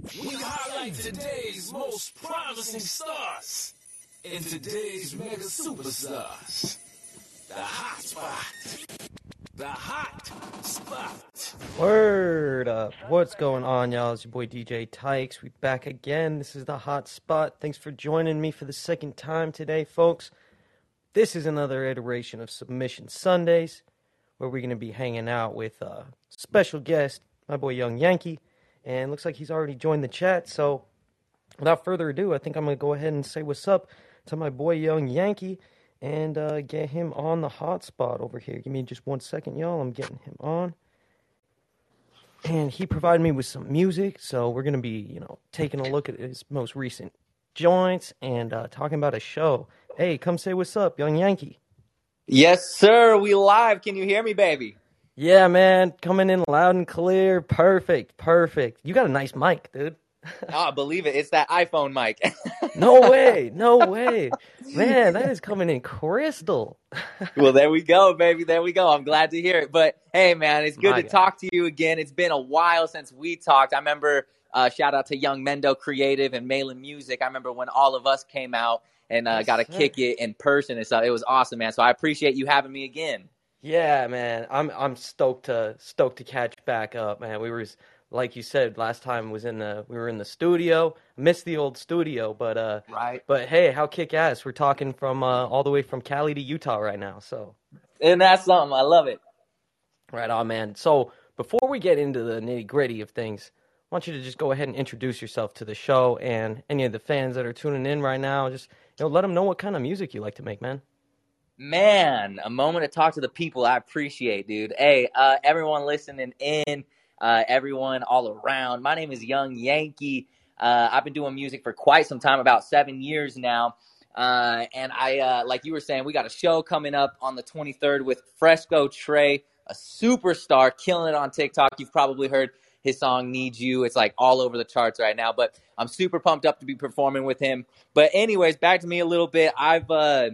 We highlight today's most promising stars and today's mega superstars. The hot spot. The hot spot. Word up. What's going on, y'all? It's your boy DJ Tykes. We back again. This is the hot spot. Thanks for joining me for the second time today, folks. This is another iteration of Submission Sundays, where we're going to be hanging out with a special guest, my boy Young Yankee. And looks like he's already joined the chat. So without further ado, I think I'm to go ahead and say what's up to my boy Young Yankee and uh, get him on the hot spot over here. Give me just one second, y'all. I'm getting him on. And he provided me with some music, so we're gonna be, you know, taking a look at his most recent joints and uh, talking about a show. Hey, come say what's up, Young Yankee. Yes, sir. We live. Can you hear me, baby? Yeah, man, coming in loud and clear. Perfect, perfect. You got a nice mic, dude. Ah, believe it. It's that iPhone mic. No way, no way, man. That is coming in crystal. well, there we go, baby. There we go. I'm glad to hear it. But hey, man, it's good My to God. talk to you again. It's been a while since we talked. I remember, uh, shout out to Young Mendo Creative and Malin Music. I remember when all of us came out and uh, Yes, got to kick it in person and stuff. It was awesome, man. So I appreciate you having me again. Yeah, man. I'm I'm stoked to stoked to catch back up, man. We were like you said last time was in the we were in the studio. Missed the old studio, but uh Right. but hey, how kick ass. We're talking from uh all the way from Cali to Utah right now. So, And that's something. I love it. right on, man. So, before we get into the nitty-gritty of things, I want you to just go ahead and introduce yourself to the show and any of the fans that are tuning in right now. Just you know, let them know what kind of music you like to make, man. Man, a moment to talk to the people. I appreciate, dude. Hey, uh, everyone listening in, uh, everyone all around. My name is Young Yankee. Uh, I've been doing music for quite some time, about seven years now. Uh, and I, uh, like you were saying, we got a show coming up on the 23rd with Fresco Trey, a superstar, killing it on TikTok. You've probably heard his song "Need You." It's like all over the charts right now. But I'm super pumped up to be performing with him. But anyways, back to me a little bit. I've uh,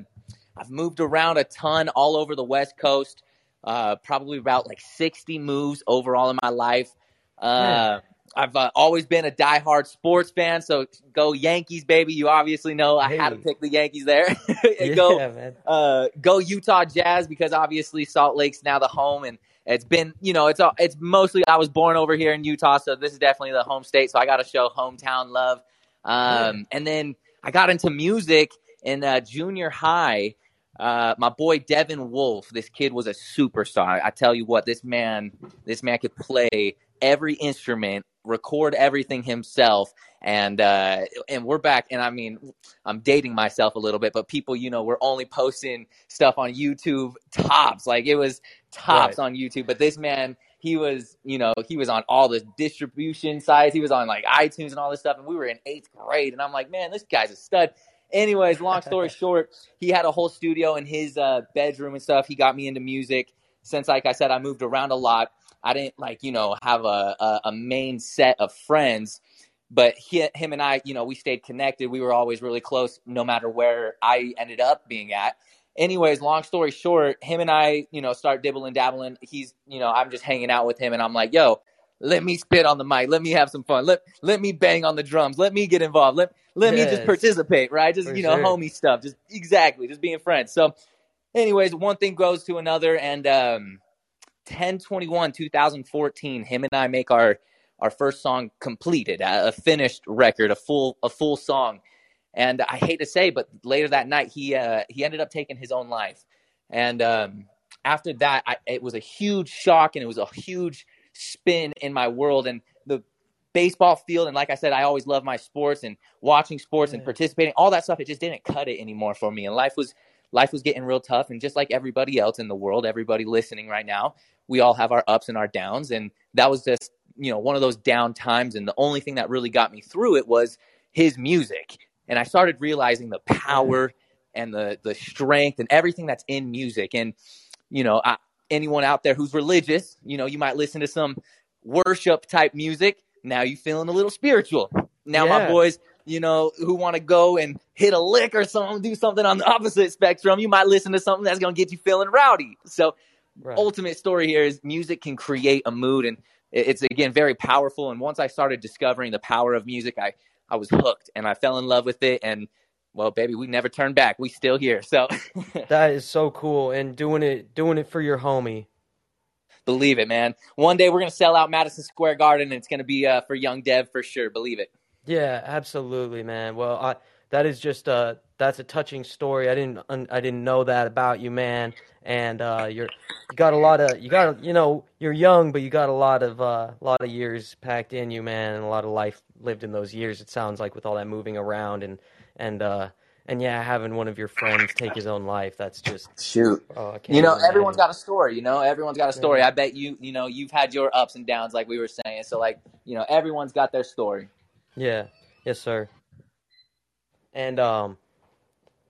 I've moved around a ton all over the West Coast. Uh, probably about like 60 moves overall in my life. Uh, I've uh, always been a diehard sports fan, so go Yankees, baby. You obviously know I had to pick the Yankees there. And go, man. uh, go Utah Jazz because obviously Salt Lake's now the home, and it's been, you know, it's all, it's mostly I was born over here in Utah, so this is definitely the home state. So I got to show hometown love. Um, and then I got into music in uh, junior high. Uh, my boy Devin Wolf, this kid was a superstar. I tell you what, this man, this man could play every instrument, record everything himself, and uh, and we're back. And I mean, I'm dating myself a little bit, but people, you know, we're only posting stuff on YouTube tops. Like it was tops Right. on YouTube. But this man, he was, you know, he was on all the distribution sites. He was on like iTunes and all this stuff. And we were in eighth grade. And I'm like, man, this guy's a stud. Anyways, long story short, he had a whole studio in his uh, bedroom and stuff. He got me into music. Since, like I said, I moved around a lot. I didn't like, you know, have a, a, a main set of friends but he, him and I, you know, we stayed connected. We were always really close, no matter where I ended up being at. Anyways, long story short, him and I, you know, start dibbling dabbling. He's, you know, I'm just hanging out with him, and I'm like, yo, let me spit on the mic. Let me have some fun. Let let me bang on the drums. Let me get involved. Let let me just participate, right? Just For you know, sure. homie stuff. Just exactly, just being friends. So, anyways, one thing goes to another, and um, 1021 2014 him and i make our our first song completed a, a finished record a full a full song and i hate to say but later that night he uh he ended up taking his own life and um after that I, it was a huge shock and it was a huge spin in my world and the baseball field. And like i said i always love my sports and watching sports and participating. All that stuff it just didn't cut it anymore for me. And life was life was getting real tough. And just like everybody else in the world everybody listening right now we all have our ups and our downs. And that was just you know one of those down times. And the only thing that really got me through it was his music. And i started realizing the power and the the strength and everything that's in music. And you know I, anyone out there who's religious you know you might listen to some worship type music now you feeling a little spiritual now my boys you know who want to go and hit a lick or something do something on the opposite spectrum you might listen to something that's going to get you feeling rowdy so Right. ultimate story here is music can create a mood and it's again very powerful. And once I started discovering the power of music, I I was hooked and I fell in love with it. And well, baby, we never turned back. We still here. So that is so cool. And doing it doing it for your homie. Believe it, man. One day we're gonna sell out Madison Square Garden, and it's gonna be uh, for Young Dev for sure. Believe it. Yeah, absolutely, man. Well, I, that is just uh that's a touching story. I didn't I didn't know that about you, man. And uh, you're you got a lot of you got you know you're young, but you got a lot of uh, a lot of years packed in you, man, and a lot of life lived in those years. It sounds like with all that moving around and and uh, and yeah, having one of your friends take his own life, that's just shoot. Oh, you know, everyone's got a story. You know, everyone's got a story. Yeah. I bet you, you know, you've had your ups and downs, like we were saying. So, like, you know, everyone's got their story. Yeah. Yes, sir. And um,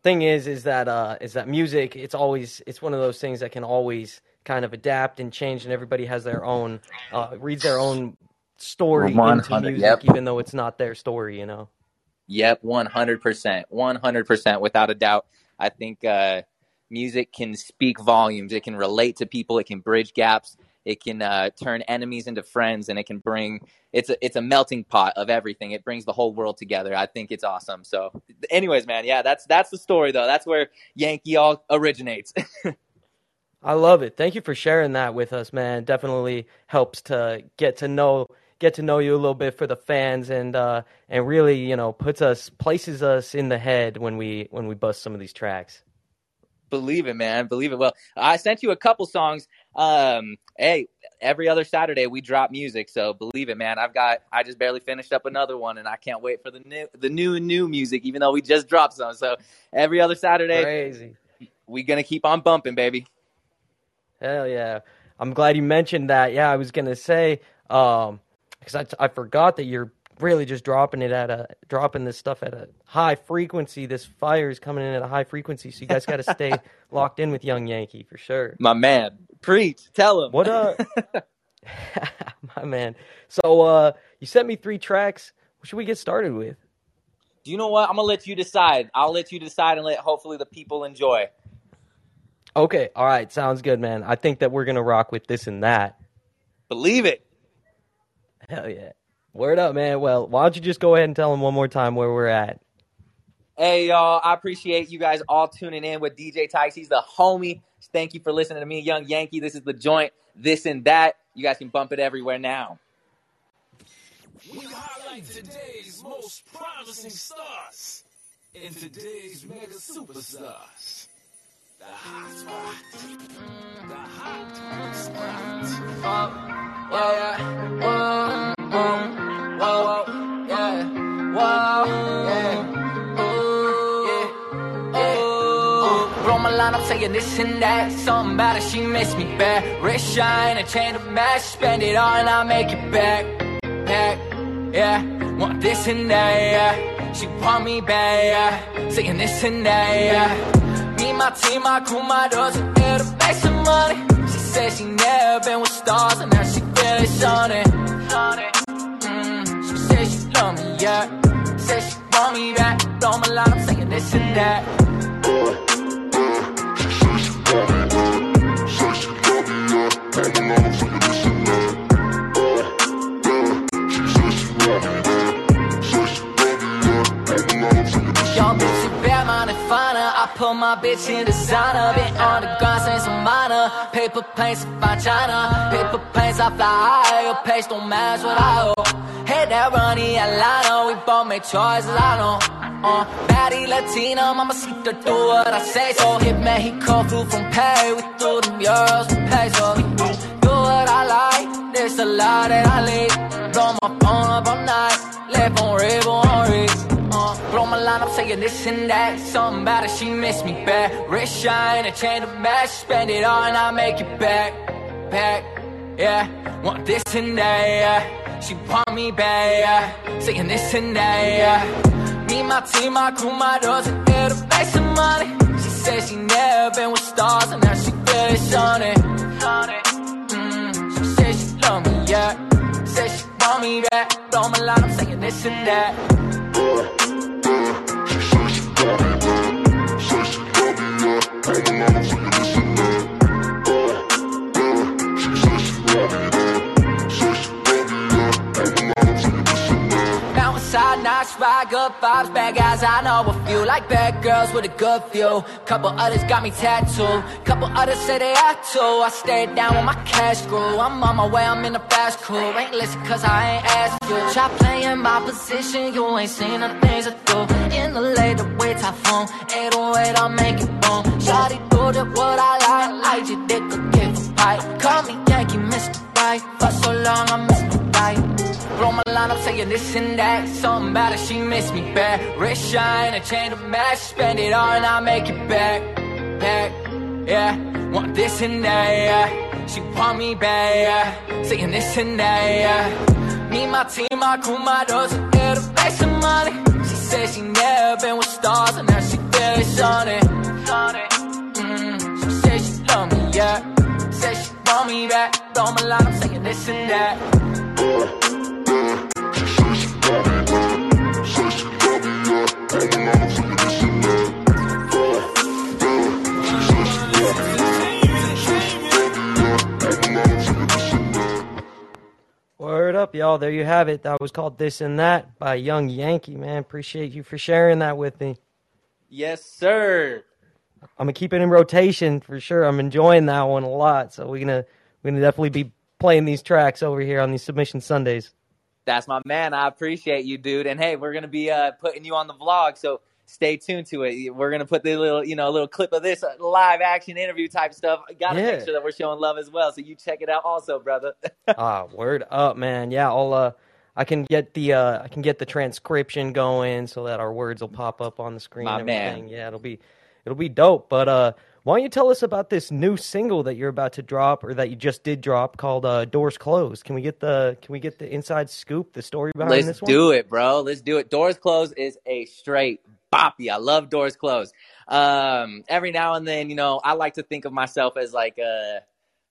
thing is, is that uh, is that music? It's always it's one of those things that can always kind of adapt and change, and everybody has their own uh, reads their own story into music, yep. even though it's not their story. You know. Yep, one hundred percent, one hundred percent, without a doubt. I think uh, music can speak volumes. It can relate to people. It can bridge gaps. It can uh, turn enemies into friends, and it can bring. It's a it's a melting pot of everything. It brings the whole world together. I think it's awesome. So, anyways, man, yeah, that's that's the story though. That's where Yankee all originates. I love it. Thank you for sharing that with us, man. Definitely helps to get to know get to know you a little bit for the fans and uh, and really you know puts us places us in the head when we when we bust some of these tracks. Believe it, man. Believe it. Well, I sent you a couple songs. Um, hey, every other Saturday we drop music, so believe it, man. I've got I just barely finished up another one, and I can't wait for the new the new new music, even though we just dropped some. So every other Saturday, crazy. We gonna keep on bumping, baby. Hell yeah! I'm glad you mentioned that. Yeah, I was gonna say. Um, because I, I forgot that you're really just dropping it at a dropping this stuff at a high frequency. This fire is coming in at a high frequency, so you guys got to stay locked in with Young Yankee for sure. My man, preach, tell him what uh, my man. So uh, you sent me three tracks. What should we get started with? Do you know what? I'm gonna let you decide. I'll let you decide and let hopefully the people enjoy. Okay, all right, sounds good, man. I think that we're gonna rock with this and that. Believe it. Hell yeah. Word up, man. Well, why don't you just go ahead and tell them one more time where we're at? Hey, y'all. I appreciate you guys all tuning in with DJ Tykes. He's the homie. Thank you for listening to me, Young Yankee. This is the joint, this and that. You guys can bump it everywhere now. We highlight today's most promising stars and today's mega superstars. The hot spot. The hot spot. Whoa, whoa, whoa, my line, I'm saying this and that. Something about it, she makes me bad. Wrist shine, a chain to match. Spend it all and I make it back. Back, yeah. Want this and that, yeah. She want me back, yeah. Saying this and that, yeah. Me, my team, I crew, my doors, are here to make some money. She said she never been with stars and now she on it. Mm, she said she love me, yeah. Said she want me back. Blow my line, I'm saying this and that. She said she want me back. Said she love me, yeah. Blow my line, I'm saying put my bitch in designer. Been on the grind since I'm minor. Paper planes, fine china. Paper planes, I fly high. Your pace don't match what I owe. Hit that runny Atlanta. We both make choices, I know. Uh, baddie Latina, mama her do what I say so. Hit Mexico, flew from Pay. We threw them euros from pesos. Do what I like. There's a lot that I leave. Blow my phone up all night. Left on red, on red. Uh, blow my line, I'm saying this and that. Something about it, she miss me bad. Wrist shine, a chain to match. Spend it all and I make it back. Back, yeah. Want this and that, yeah. She want me back, yeah. Saying this and that, yeah. Me, my team, my crew, my and here to make some money. She said she never been with stars, and now she really on it. Mm, she said she love me, yeah. Said she want me back. Blow my line, I'm saying this and that. Waiting on her to listen up. Uh, uh, she said she. Watch by good vibes, bad guys. I know a few like bad girls with a good view. Couple others got me tattooed. Couple others say they have to. I stayed down with my cash grew. I'm on my way, I'm in the fast crew. Ain't listen cause I ain't asked you. Try playing my position, you ain't seen the things I do. In the late, the way typhoon. 808, I'll make it boom. Shawty do that what I like. Like you did the give a pipe. Call me Yankee, Mr. Right. For so long, I missed the right. Blow my line up saying this and that. Something about it, she miss me bad. Wrist shine, a chain to match. Spend it all and I make it back. Back, yeah. Want this and that, yeah. She want me back, yeah. Saying this and that, yeah. Me, my team, my crew, my doors, here to make some money. She said she never been with stars and now she feel it's on it. Mm, she said she love me, yeah. Said she want me back. Blow my line, I'm saying this and that. Word up, y'all. There you have it. That was called This and That by Young Yankee, man. Appreciate you for sharing that with me. Yes, sir. I'm gonna keep it in rotation for sure. I'm enjoying that one a lot. So we're gonna we're gonna definitely be playing these tracks over here on these submission Sundays. That's my man. I appreciate you, dude. And hey, we're gonna be uh, putting you on the vlog, so stay tuned to it. We're gonna put the little, you know, a little clip of this uh, live action interview type stuff. Got to Yeah. make sure that we're showing love as well. So you check it out, also, brother. ah, word up, man. Yeah, I'll uh I can get the uh I can get the transcription going so that our words will pop up on the screen My and man. everything. Yeah, it'll be it'll be dope. But uh why don't you tell us about this new single that you're about to drop or that you just did drop called uh Doors Closed? Can we get the can we get the inside scoop, the story behind Let's this one? do it, bro. Let's do it. Doors Closed is a straight boppy. I love Doors Closed. Um, every now and then, you know, I like to think of myself as like a,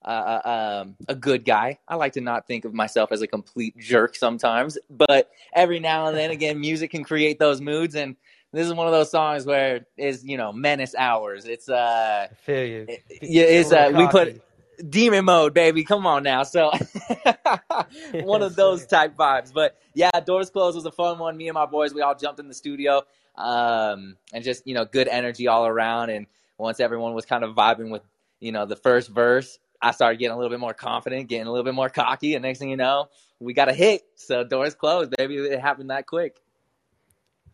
a, um, a good guy. I like to not think of myself as a complete jerk sometimes, but every now and then, again, music can create those moods. And this is one of those songs where is you know menace hours. It's uh, I feel you. it- yeah, it's uh, we put demon mode, baby. Come on now. So one of those type vibes. But yeah, doors closed was a fun one. Me and my boys, we all jumped in the studio, um, and just you know, good energy all around. And once everyone was kind of vibing with you know the first verse, I started getting a little bit more confident, getting a little bit more cocky, and next thing you know, we got a hit. So doors closed, baby. It happened that quick.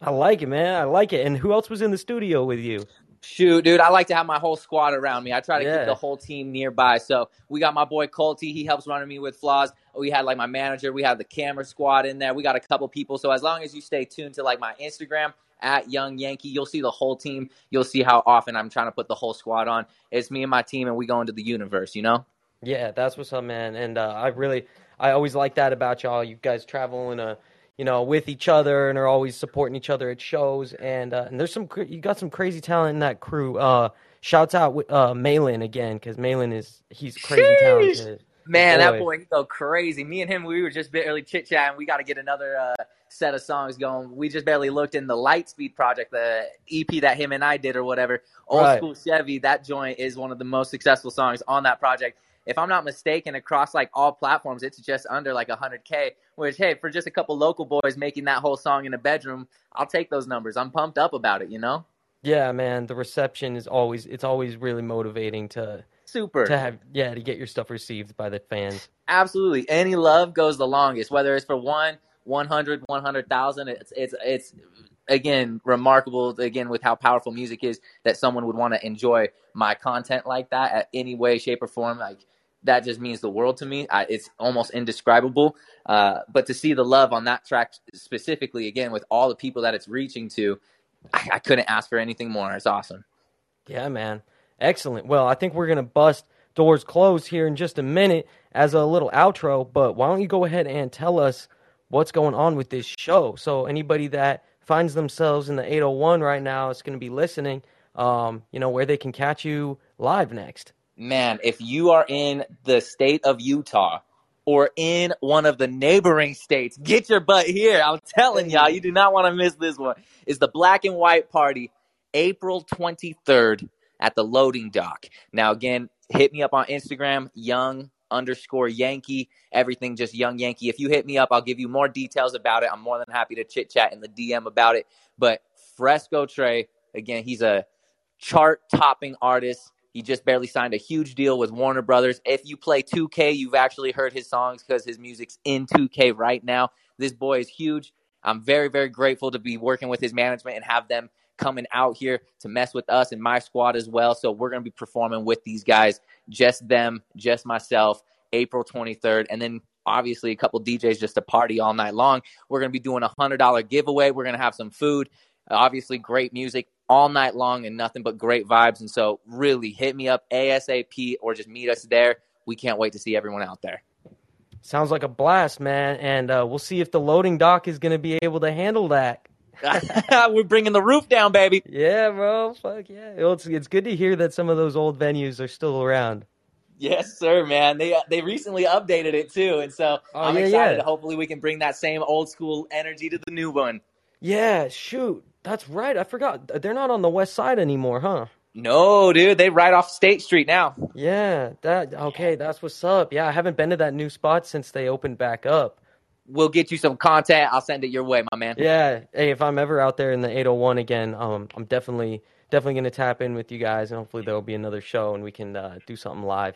I like it, man. I like it. And who else was in the studio with you? Shoot, dude, I like to have my whole squad around me. I try to Yeah. keep the whole team nearby. So we got my boy Colty. He helps running me with flaws. We had like my manager. We have the camera squad in there. We got a couple people. So as long as you stay tuned to like my Instagram at Young Yankee, you'll see the whole team. You'll see how often I'm trying to put the whole squad on. It's me and my team, and we go into the universe. You know? Yeah, that's what's up, man. And uh, I really, I always like that about y'all. You guys travel in a, you know, with each other and are always supporting each other at shows. And uh, and there's some, you got some crazy talent in that crew. Uh, shouts out with uh, Malin again because Malin is he's crazy Sheesh. talented. Man, that Boy. boy, he go crazy. Me and him, we were just barely chit chatting. We got to get another uh, set of songs going. We just barely looked in the Lightspeed project, the EP that him and I did or whatever. Old Right. School Chevy, that joint is one of the most successful songs on that project. If I'm not mistaken, across like all platforms, it's just under like 100K. Which, hey, for just a couple local boys making that whole song in a bedroom, I'll take those numbers. I'm pumped up about it, you know? Yeah, man. The reception is always it's always really motivating to Super. to have yeah to get your stuff received by the fans. Absolutely. Any love goes the longest, whether it's for one, 100, 100,000. It's, it's, it's, again, remarkable, again, with how powerful music is that someone would want to enjoy my content like that at any way, shape, or form. Like, that just means the world to me. I, it's almost indescribable. Uh, but to see the love on that track specifically, again, with all the people that it's reaching to, I, I couldn't ask for anything more. It's awesome. Yeah, man. Excellent. Well, I think we're to bust doors closed here in just a minute as a little outro, but why don't you go ahead and tell us what's going on with this show? So, anybody that finds themselves in the 801 right now is going to be listening, um, you know, where they can catch you live next. man, if you are in the state of Utah or in one of the neighboring states, get your butt here. I'm telling y'all, you do not want to miss this one. It's the Black and White Party, April 23rd at the loading dock. Now, again, hit me up on Instagram, young underscore Yankee. Everything just Young Yankee. If you hit me up, I'll give you more details about it. I'm more than happy to chit chat in the DM about it. But Fresco Trey, again, he's a chart topping artist. He just barely signed a huge deal with Warner Brothers. If you play 2K, you've actually heard his songs because his music's in 2K right now. This boy is huge. I'm very, very grateful to be working with his management and have them coming out here to mess with us and my squad as well. So we're going to be performing with these guys, just them, just myself, April 23rd. And then obviously a couple DJs just to party all night long. We're going to be doing a $100 giveaway. We're going to have some food, obviously great music all night long and nothing but great vibes. And so really hit me up ASAP or just meet us there. We can't wait to see everyone out there. Sounds like a blast, man. And uh, we'll see if the loading dock is going to be able to handle that. We're bringing the roof down, baby. Yeah, bro. Fuck yeah. Well, it's, it's good to hear that some of those old venues are still around. Yes, sir, man. They uh, they recently updated it too, and so oh, I'm yeah, excited. Yeah. Hopefully, we can bring that same old school energy to the new one. Yeah, shoot, that's right. I forgot they're not on the west side anymore, huh? No, dude, they right off State Street now. Yeah, that okay. That's what's up. Yeah, I haven't been to that new spot since they opened back up. We'll get you some content. I'll send it your way, my man. Yeah. Hey, if I'm ever out there in the 801 again, um, I'm definitely definitely gonna tap in with you guys, and hopefully there'll be another show and we can uh, do something live.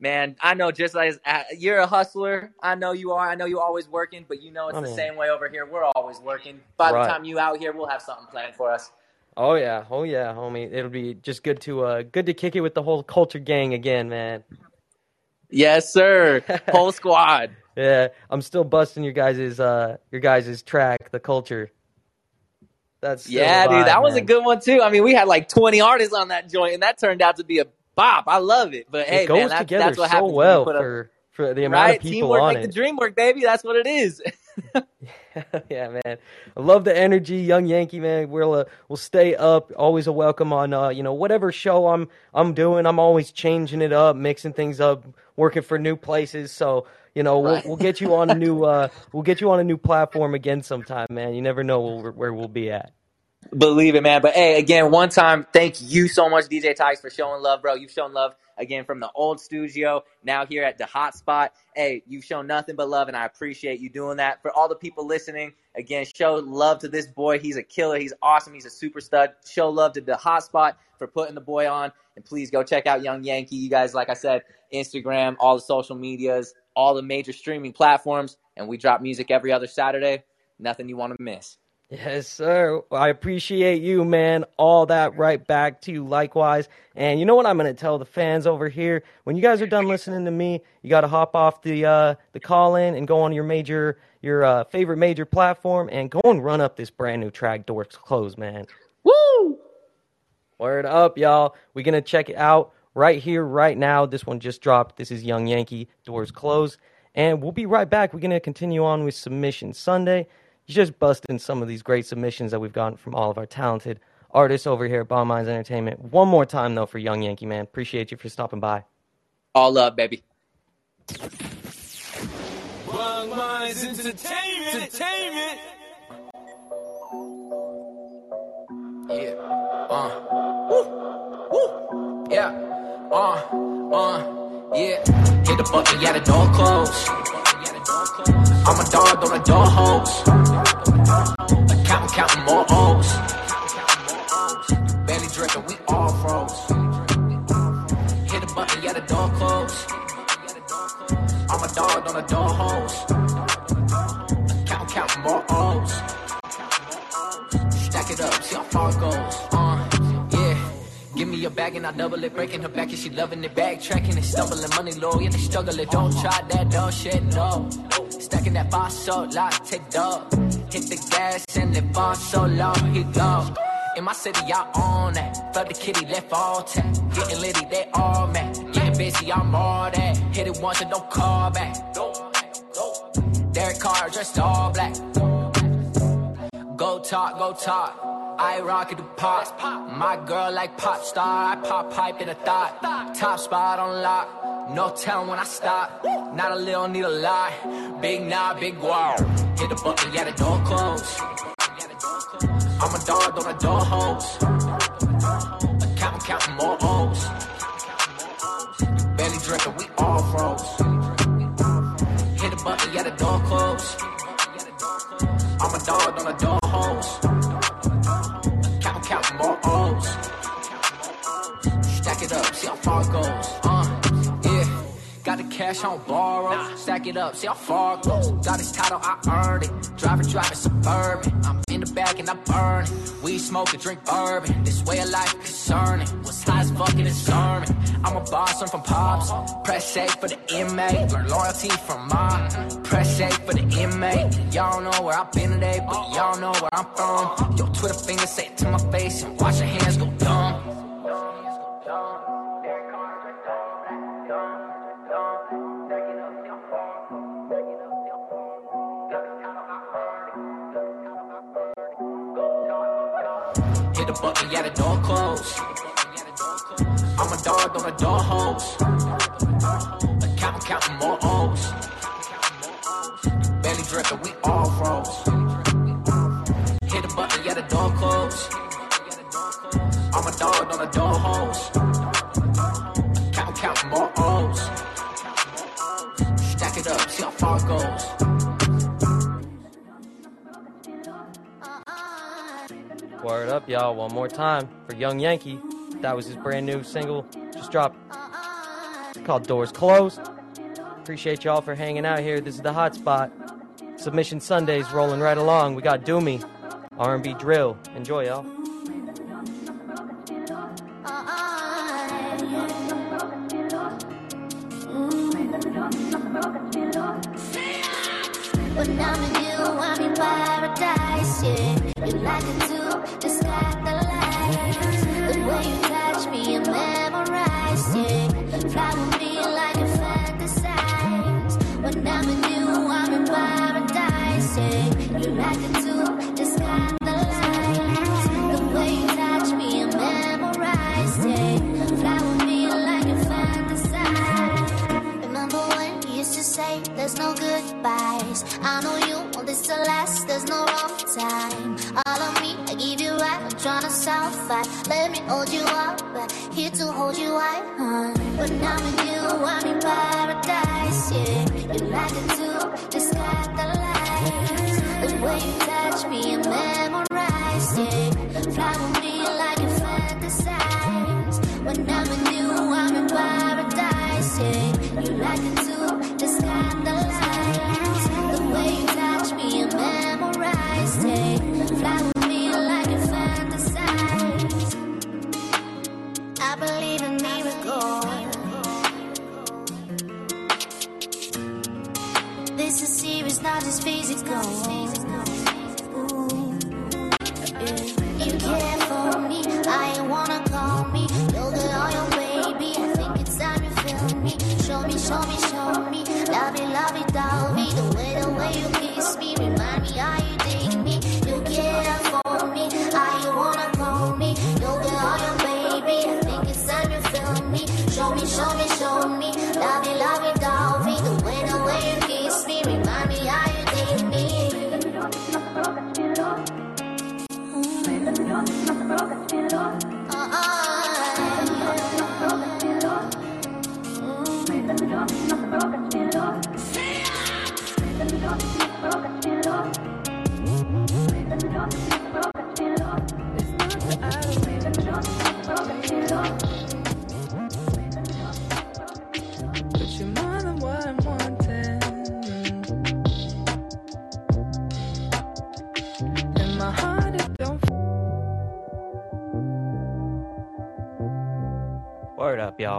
Man, I know just like uh, you're a hustler. I know you are. I know you're always working, but you know it's oh, the man. same way over here. We're always working. By right. the time you out here, we'll have something planned for us. Oh yeah, oh yeah, homie. It'll be just good to uh good to kick it with the whole culture gang again, man. Yes, sir. whole squad. Yeah, I'm still busting your guys's uh your guys's track, the culture. That's yeah, dude. That man. was a good one too. I mean, we had like 20 artists on that joint, and that turned out to be a bop. I love it. But it hey, goes man, that's, together that's what so well for for the amount right? of people Teamwork on make it. the dream work, baby. That's what it is. yeah, man. I love the energy, young Yankee man. We'll uh, we'll stay up. Always a welcome on uh, you know whatever show I'm I'm doing. I'm always changing it up, mixing things up, working for new places. So you know right. we'll we'll get you on a new uh we'll get you on a new platform again sometime, man. You never know where, where we'll be at. Believe it, man. But hey, again, one time, thank you so much, DJ Tykes, for showing love, bro. You've shown love again from the old studio, now here at the hot spot. Hey, you've shown nothing but love, and I appreciate you doing that. For all the people listening, again, show love to this boy. He's a killer. He's awesome. He's a super stud. Show love to the hot spot for putting the boy on. And please go check out Young Yankee. You guys, like I said, Instagram, all the social medias, all the major streaming platforms. And we drop music every other Saturday. Nothing you want to miss. Yes, sir. I appreciate you, man. All that right back to you likewise. And you know what I'm going to tell the fans over here? When you guys are done listening to me, you got to hop off the uh, the Callin and go on your major your uh, favorite major platform and go and run up this brand new track Doors Closed, man. Woo! Word up, y'all. We're going to check it out right here right now. This one just dropped. This is Young Yankee Doors Closed. And we'll be right back. We're going to continue on with Submission Sunday just busting some of these great submissions that we've gotten from all of our talented artists over here at Bomb Minds Entertainment. One more time, though, for Young Yankee Man. Appreciate you for stopping by. All love, baby. Bomb Minds Entertainment. Entertainment. Yeah. Uh. Woo. Woo. Yeah. Uh. Uh. Yeah. Hit the button, yeah, the door closed. I'm a dog on a door hose. Counting, counting more O's. Barely drinking, we all froze. Hit a button, yeah, the door closed. I'm a dog on a door hose. Counting, counting more O's. Me your bag and I double it, breaking her back and she loving it, backtracking and stumbling, money low, yeah they struggling. Don't try that dumb shit, no. Stacking that boss up, take dog. Hit the gas and the bomb so long, he gone. In my city, I own that. Fuck the kitty, left all tap. Getting litty, they all mad. Getting busy, I'm all that. Hit it once and don't call back. Derek Carr dressed all black. Go talk, go talk. I rock the pop. My girl like pop star. I pop pipe in a thought. Top spot on lock. No telling when I stop. Not a little, need a lot. Big knob, big wow. Hit the button, yeah, the door closed. I'm a dog on a door hose. Counting, counting more O's. Barely drinking, we all froze. Hit the button, yeah, the door closed. I'm a dog on a door hose. How far it goes. Uh, yeah. Got the cash on borrow. Stack it up, see how far it goes. Got this title, I earned it. Driver, driving suburban. I'm in the back and I burn it. We smoke and drink bourbon. This way of life concerning. What's high as fucking is sermon. I'm a boss, I'm from Pops. Press A for the inmate. Learn loyalty from my press A for the inmate. Y'all know where I've been today, but y'all know where I'm from. Yo, Twitter finger say it to my Yeah, the door closed. I'm a dog on a door hose. Y'all. One more time for Young Yankee. That was his brand new single. Just dropped. It's called Doors Closed. Appreciate y'all for hanging out here. This is the hot spot. Submission Sundays rolling right along. We got Doomy, R&B drill. Enjoy, y'all. Like it too, just got the lights. You touch me, I. Fly with me like a fantasize. When I'm you I'm in paradise, like the. The way you touch me, I. Fly with me like fantasize. I believe in miracles. This is serious, not just physical.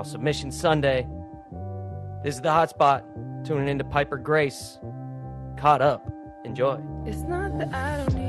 Submission Sunday. This is the hot spot. Tuning into Piper Grace. Caught up. Enjoy. It's not that I don't need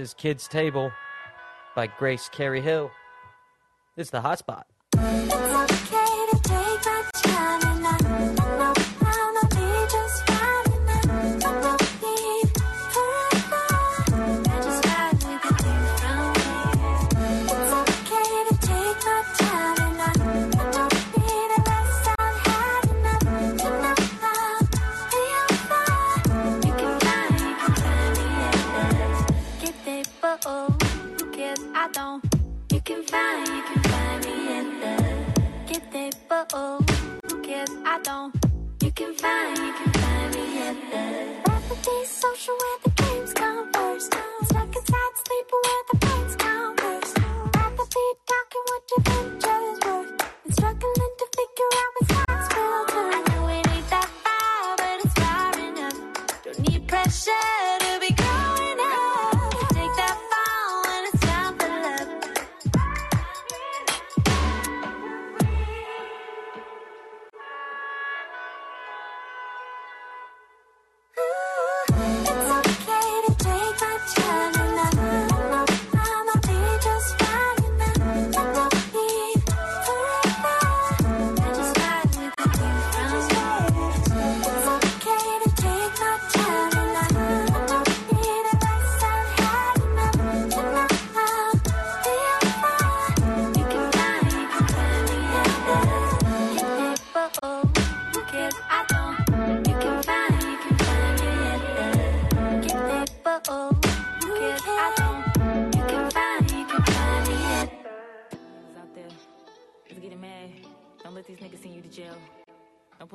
Is Kids Table by Grace Carey Hill. It's the hotspot.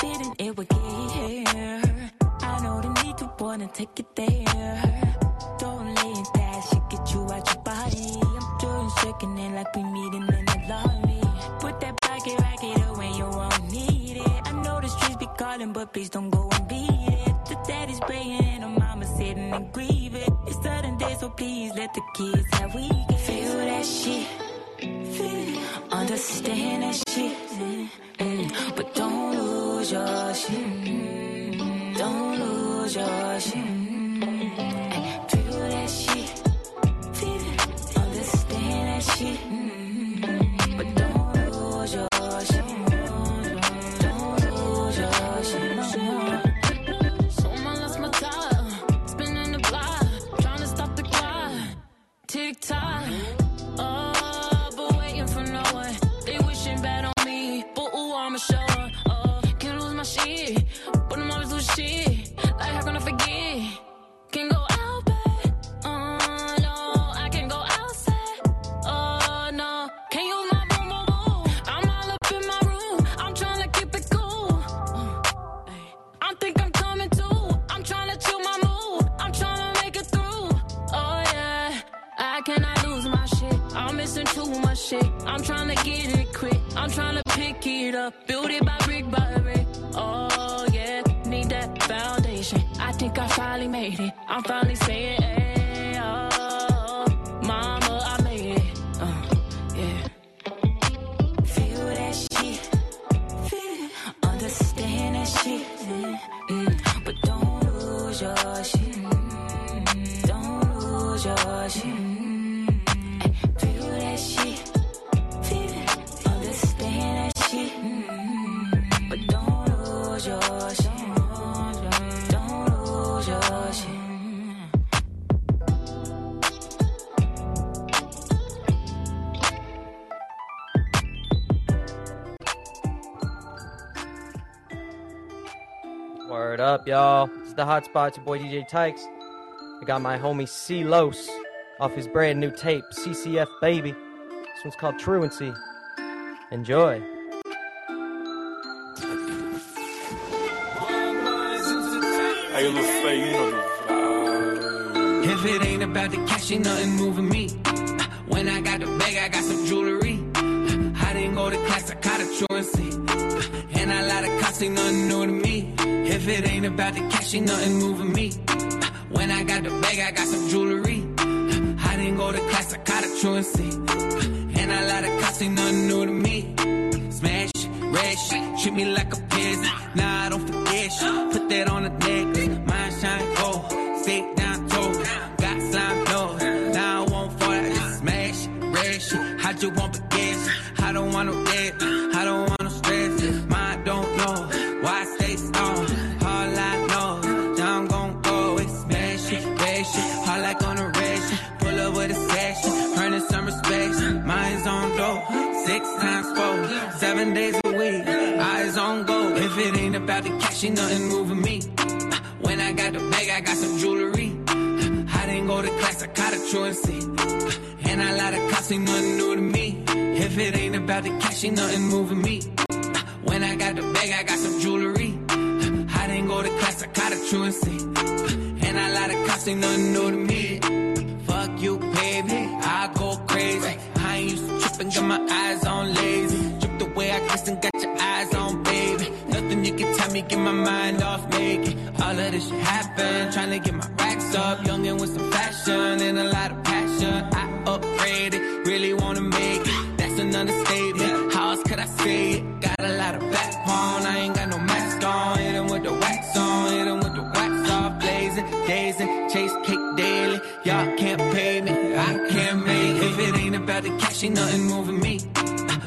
didn't, it would get here. I know the need to wanna take it there. Don't let that shit get you out your body. I'm doing shaking it like we meeting in the lobby. Put that pocket rocket away, you won't need it. I know the streets be calling, but please don't go and beat it. The daddy's praying and the mama's sitting and grieving. It's sudden day, so please let the kids have weekends. Feel that shit. Understand that shit, mm, but don't lose. loser y'all. It's the hot spot, your boy DJ Tykes. I got my homie C Los off his brand new tape, CCF Baby. This one's called Truancy. Enjoy. Hey, little Faye, you know the vibe. If it ain't about the cash, ain't nothing moving me. When I got the bag, I got some jewelry. I didn't go to class, I caught a truancy. And a lot of cops ain't nothing new to me. It ain't about the cash, ain't nothing moving me. When I got the bag, I got some jewelry. I didn't go to class, I caught a truancy. And a lot of cops ain't nothing new to me. Smash, shit, treat me like a peasant. Nah, I don't forget shit. Put that on the necklace. Shit. All like on a red shit. Pull up with a section. Earning some respect. Mine's on dope. Six times four. Seven days a week. Eyes on go. If it ain't about the cash, ain't nothing moving me. When I got the bag, I got some jewelry. I didn't go to class, I caught a truancy. And a lot of cops ain't nothing new to me. If it ain't about the cash, ain't nothing moving me. When I got the bag, I got some jewelry. I didn't go to class, I caught a truancy. And a lot of cops ain't nothing new to me. Fuck you, baby. I go crazy. I ain't used to tripping, got my eyes on lazy. Drip the way I kiss and got your eyes on, baby. Nothing you can tell me, get my mind off naked. All of this shit happen, trying to get my racks up. Youngin' with some fashion and a lot of passion. I upgraded, really wanna make it. That's an understatement. How else could I say it? Got a lot of backbone, I ain't got Y'all can't pay me, I can't make. If it ain't about the cash, ain't nothing moving me.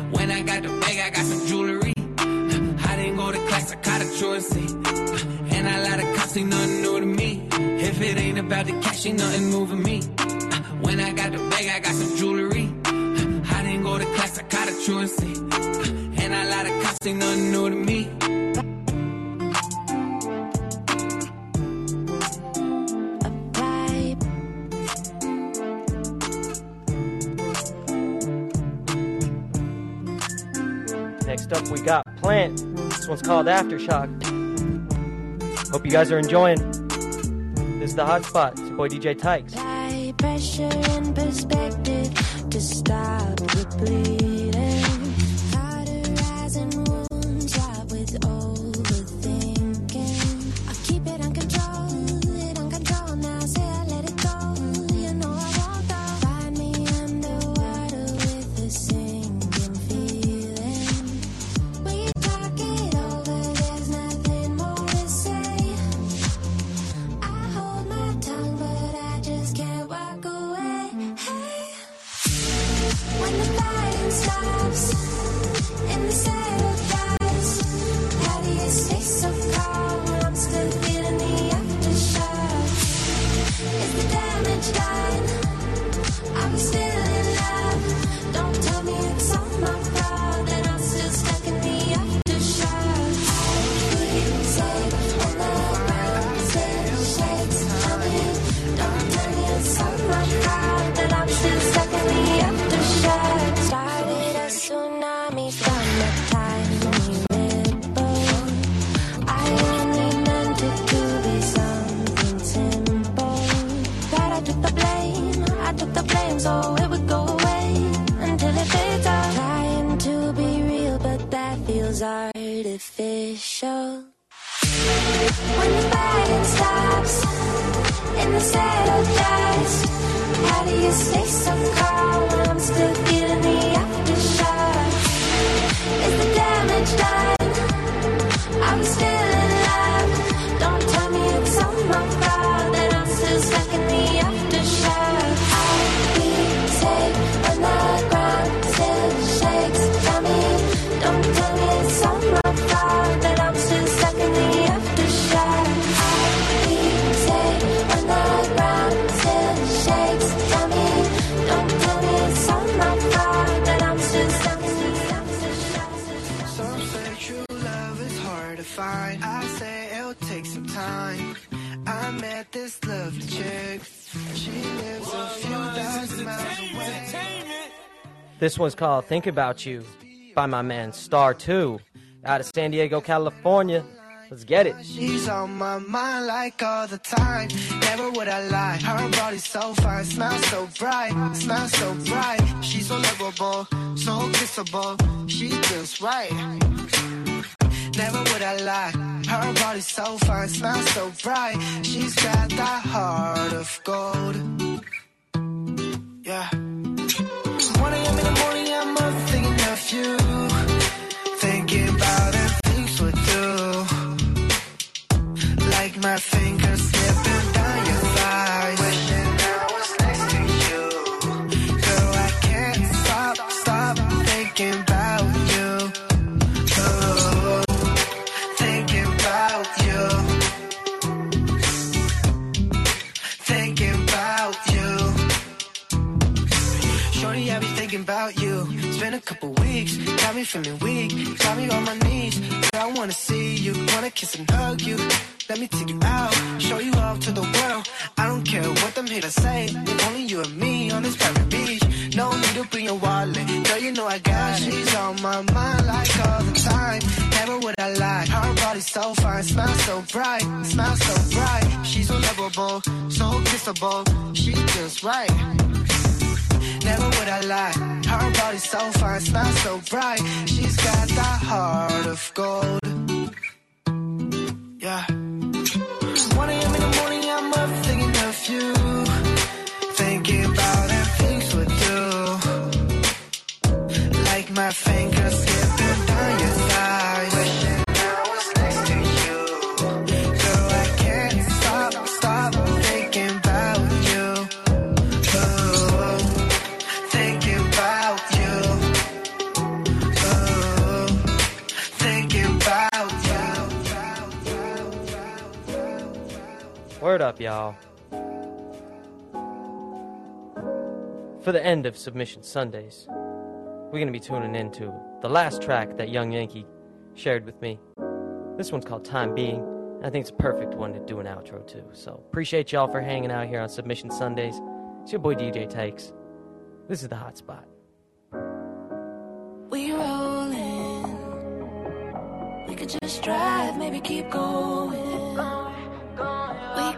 When I got the bag, I got some jewelry. I didn't go to class, I caught a truancy. And a lot of cops ain't nothing new to me. If it ain't about the cash, ain't nothing moving me. When I got the bag, I got some jewelry. I didn't go to class, I caught a truancy. And a lot of cops ain't nothing new to me. Plant. This one's called Aftershock. Hope you guys are enjoying. This is the hot spot. It's your boy DJ Tykes. Apply pressure and perspective to stop the bleeding. How do you This one's called Think About You by my man Star 2 out of San Diego, California. Let's get it. She's on my mind like all the time. Never would I lie. Her body's so fine, smells so bright, smells so bright. She's so lovable, so kissable. She just right. Never would I lie. Her body's so fine, smells so bright. She's got that heart of gold. Yeah. Thinking about the things we do. Like my fingers been a couple weeks, got me feeling weak, got me on my knees. Girl, I wanna see you, wanna kiss and hug you. Let me take you out, show you off to the world. I don't care what them haters say, only you and me on this private beach. No need to bring your wallet, girl, you know I got. She's on my mind like all the time. Never would I lie. Her body's so fine, Smile so bright, Smile so bright. She's so lovable, so kissable. She just right. Never would I lie. Her body's so fine, smells so bright. She's got that heart of gold. Yeah. 1 a.m. in the morning, I'm up thinking of you. Thinking about the things we do. Like my fingers Word up, y'all. For the end of Submission Sundays, we're going to be tuning into the last track that Young Yankee shared with me. This one's called Time Being, and I think it's a perfect one to do an outro to. So appreciate y'all for hanging out here on Submission Sundays. It's your boy DJ Tykes. This is the hot spot. We rolling. We could just drive, maybe keep going.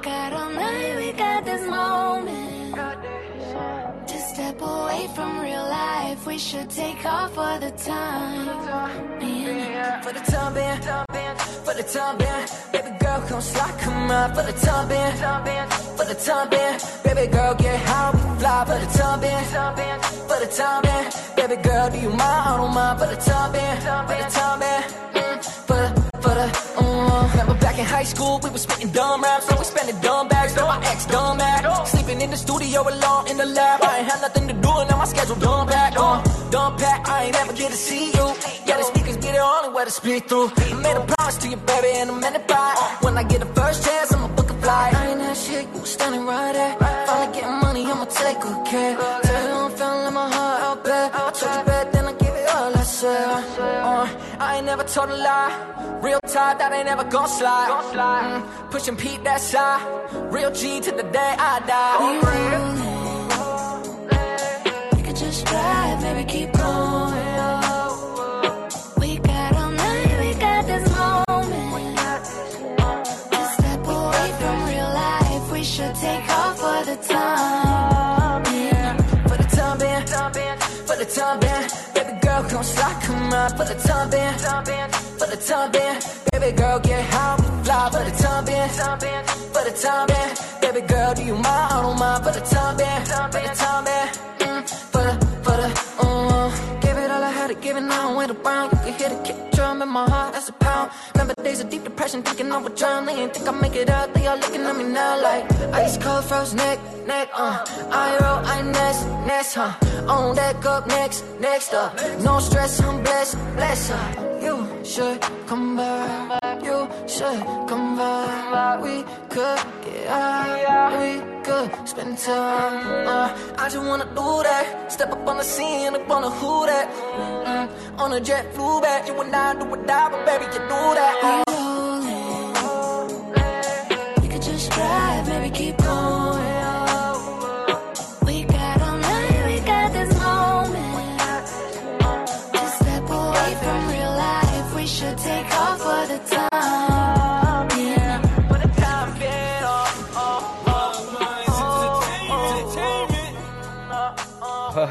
Got all night, we got this moment. To step away from real life, we should take off for the time. being. For the time being, for the time being, baby girl, come slide, come on. For the time being, for the time being, baby girl, get how we fly. For the time being, for the time being, baby girl, do you mind? I don't mind. For the time being, for the time being, for mm. Remember back in high school, we was spitting dumb raps, so we spending dumb bags. Now my ex dumb act, sleeping in the studio alone in the lab. I ain't had nothing to do, and now my schedule dumb back. Uh, dumb pack, I ain't ever get to see you. Yeah, the speakers be the only way to speak through. I made a promise to you, baby, and I'm in it by. When I get the first chance, I'ma book a flight. I ain't that shit, you standing right there. Finally getting money, I'ma take good care. Tell you I'm feeling my heart out bad. I took you back, then I give it all I said. Uh, I ain't never told a lie. Real talk, that ain't never gon' slide. Mm, pushing Pete, that side. Real G to the day I die. We rolling. We could just drive, maybe keep going. We got all night, we got this moment. Step away from real life, we should take off for the time. On, for the time being, for the time being. Baby girl, get how we fly for the time being, for the time being. Baby girl, do you mind? I don't mind for the time being, for the time being. For the, for the, it now. I went around, you can hear the kick drum in my heart, that's a pound. Remember days of deep depression, thinking I would drown. They ain't think I make it out, they all looking at me now like ice cold froze neck, neck, uh. I roll, I nest, nest, huh? On deck up next, next up. No stress, I'm blessed, blessed, huh? You should come back, you should come back. We could get high, we could spend time. Uh, I just wanna do that. Step up on the scene, up on the who that. Mm, on a jet flew back, you and I do or die, but baby, you do that. We could just drive, maybe keep going.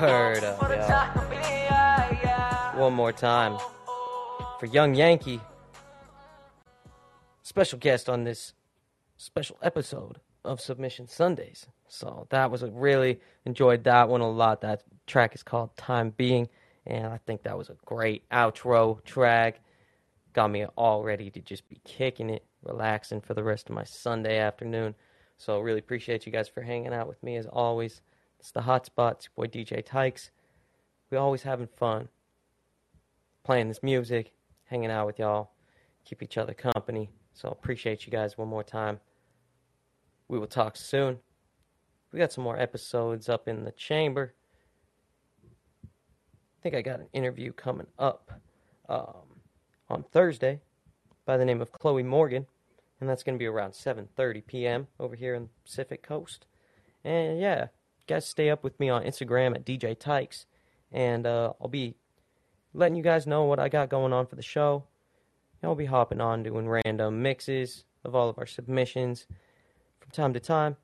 Word up, for the y'all. time being, yeah, yeah. One more time for Young Yankee. Special guest on this special episode of Submission Sundays. So that was a really enjoyed that one a lot. That track is called Time Being, and I think that was a great outro track. Got me all ready to just be kicking it, relaxing for the rest of my Sunday afternoon. So really appreciate you guys for hanging out with me as always. It's the hotspot, it's your boy DJ Tykes. We always having fun playing this music, hanging out with y'all, keep each other company. So I appreciate you guys one more time. We will talk soon. We got some more episodes up in the chamber. I think I got an interview coming up um, on Thursday by the name of Chloe Morgan, and that's going to be around 7:30 p.m. over here in the Pacific Coast. And yeah, guys, stay up with me on Instagram at DJ Tykes, and uh, I'll be letting you guys know what I got going on for the show. And I'll be hopping on doing random mixes of all of our submissions from time to time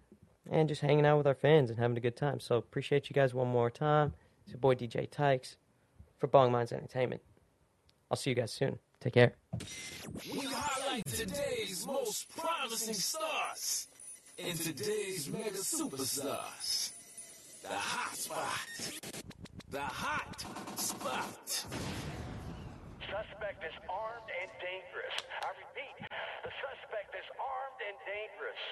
and just hanging out with our fans and having a good time. So appreciate you guys one more time. It's your boy DJ Tykes for Bong Minds Entertainment. I'll see you guys soon. Take care. We highlight today's most promising stars and today's mega superstars. The hot spot. The hot spot. Suspect is armed and dangerous. I repeat, the suspect is armed and dangerous.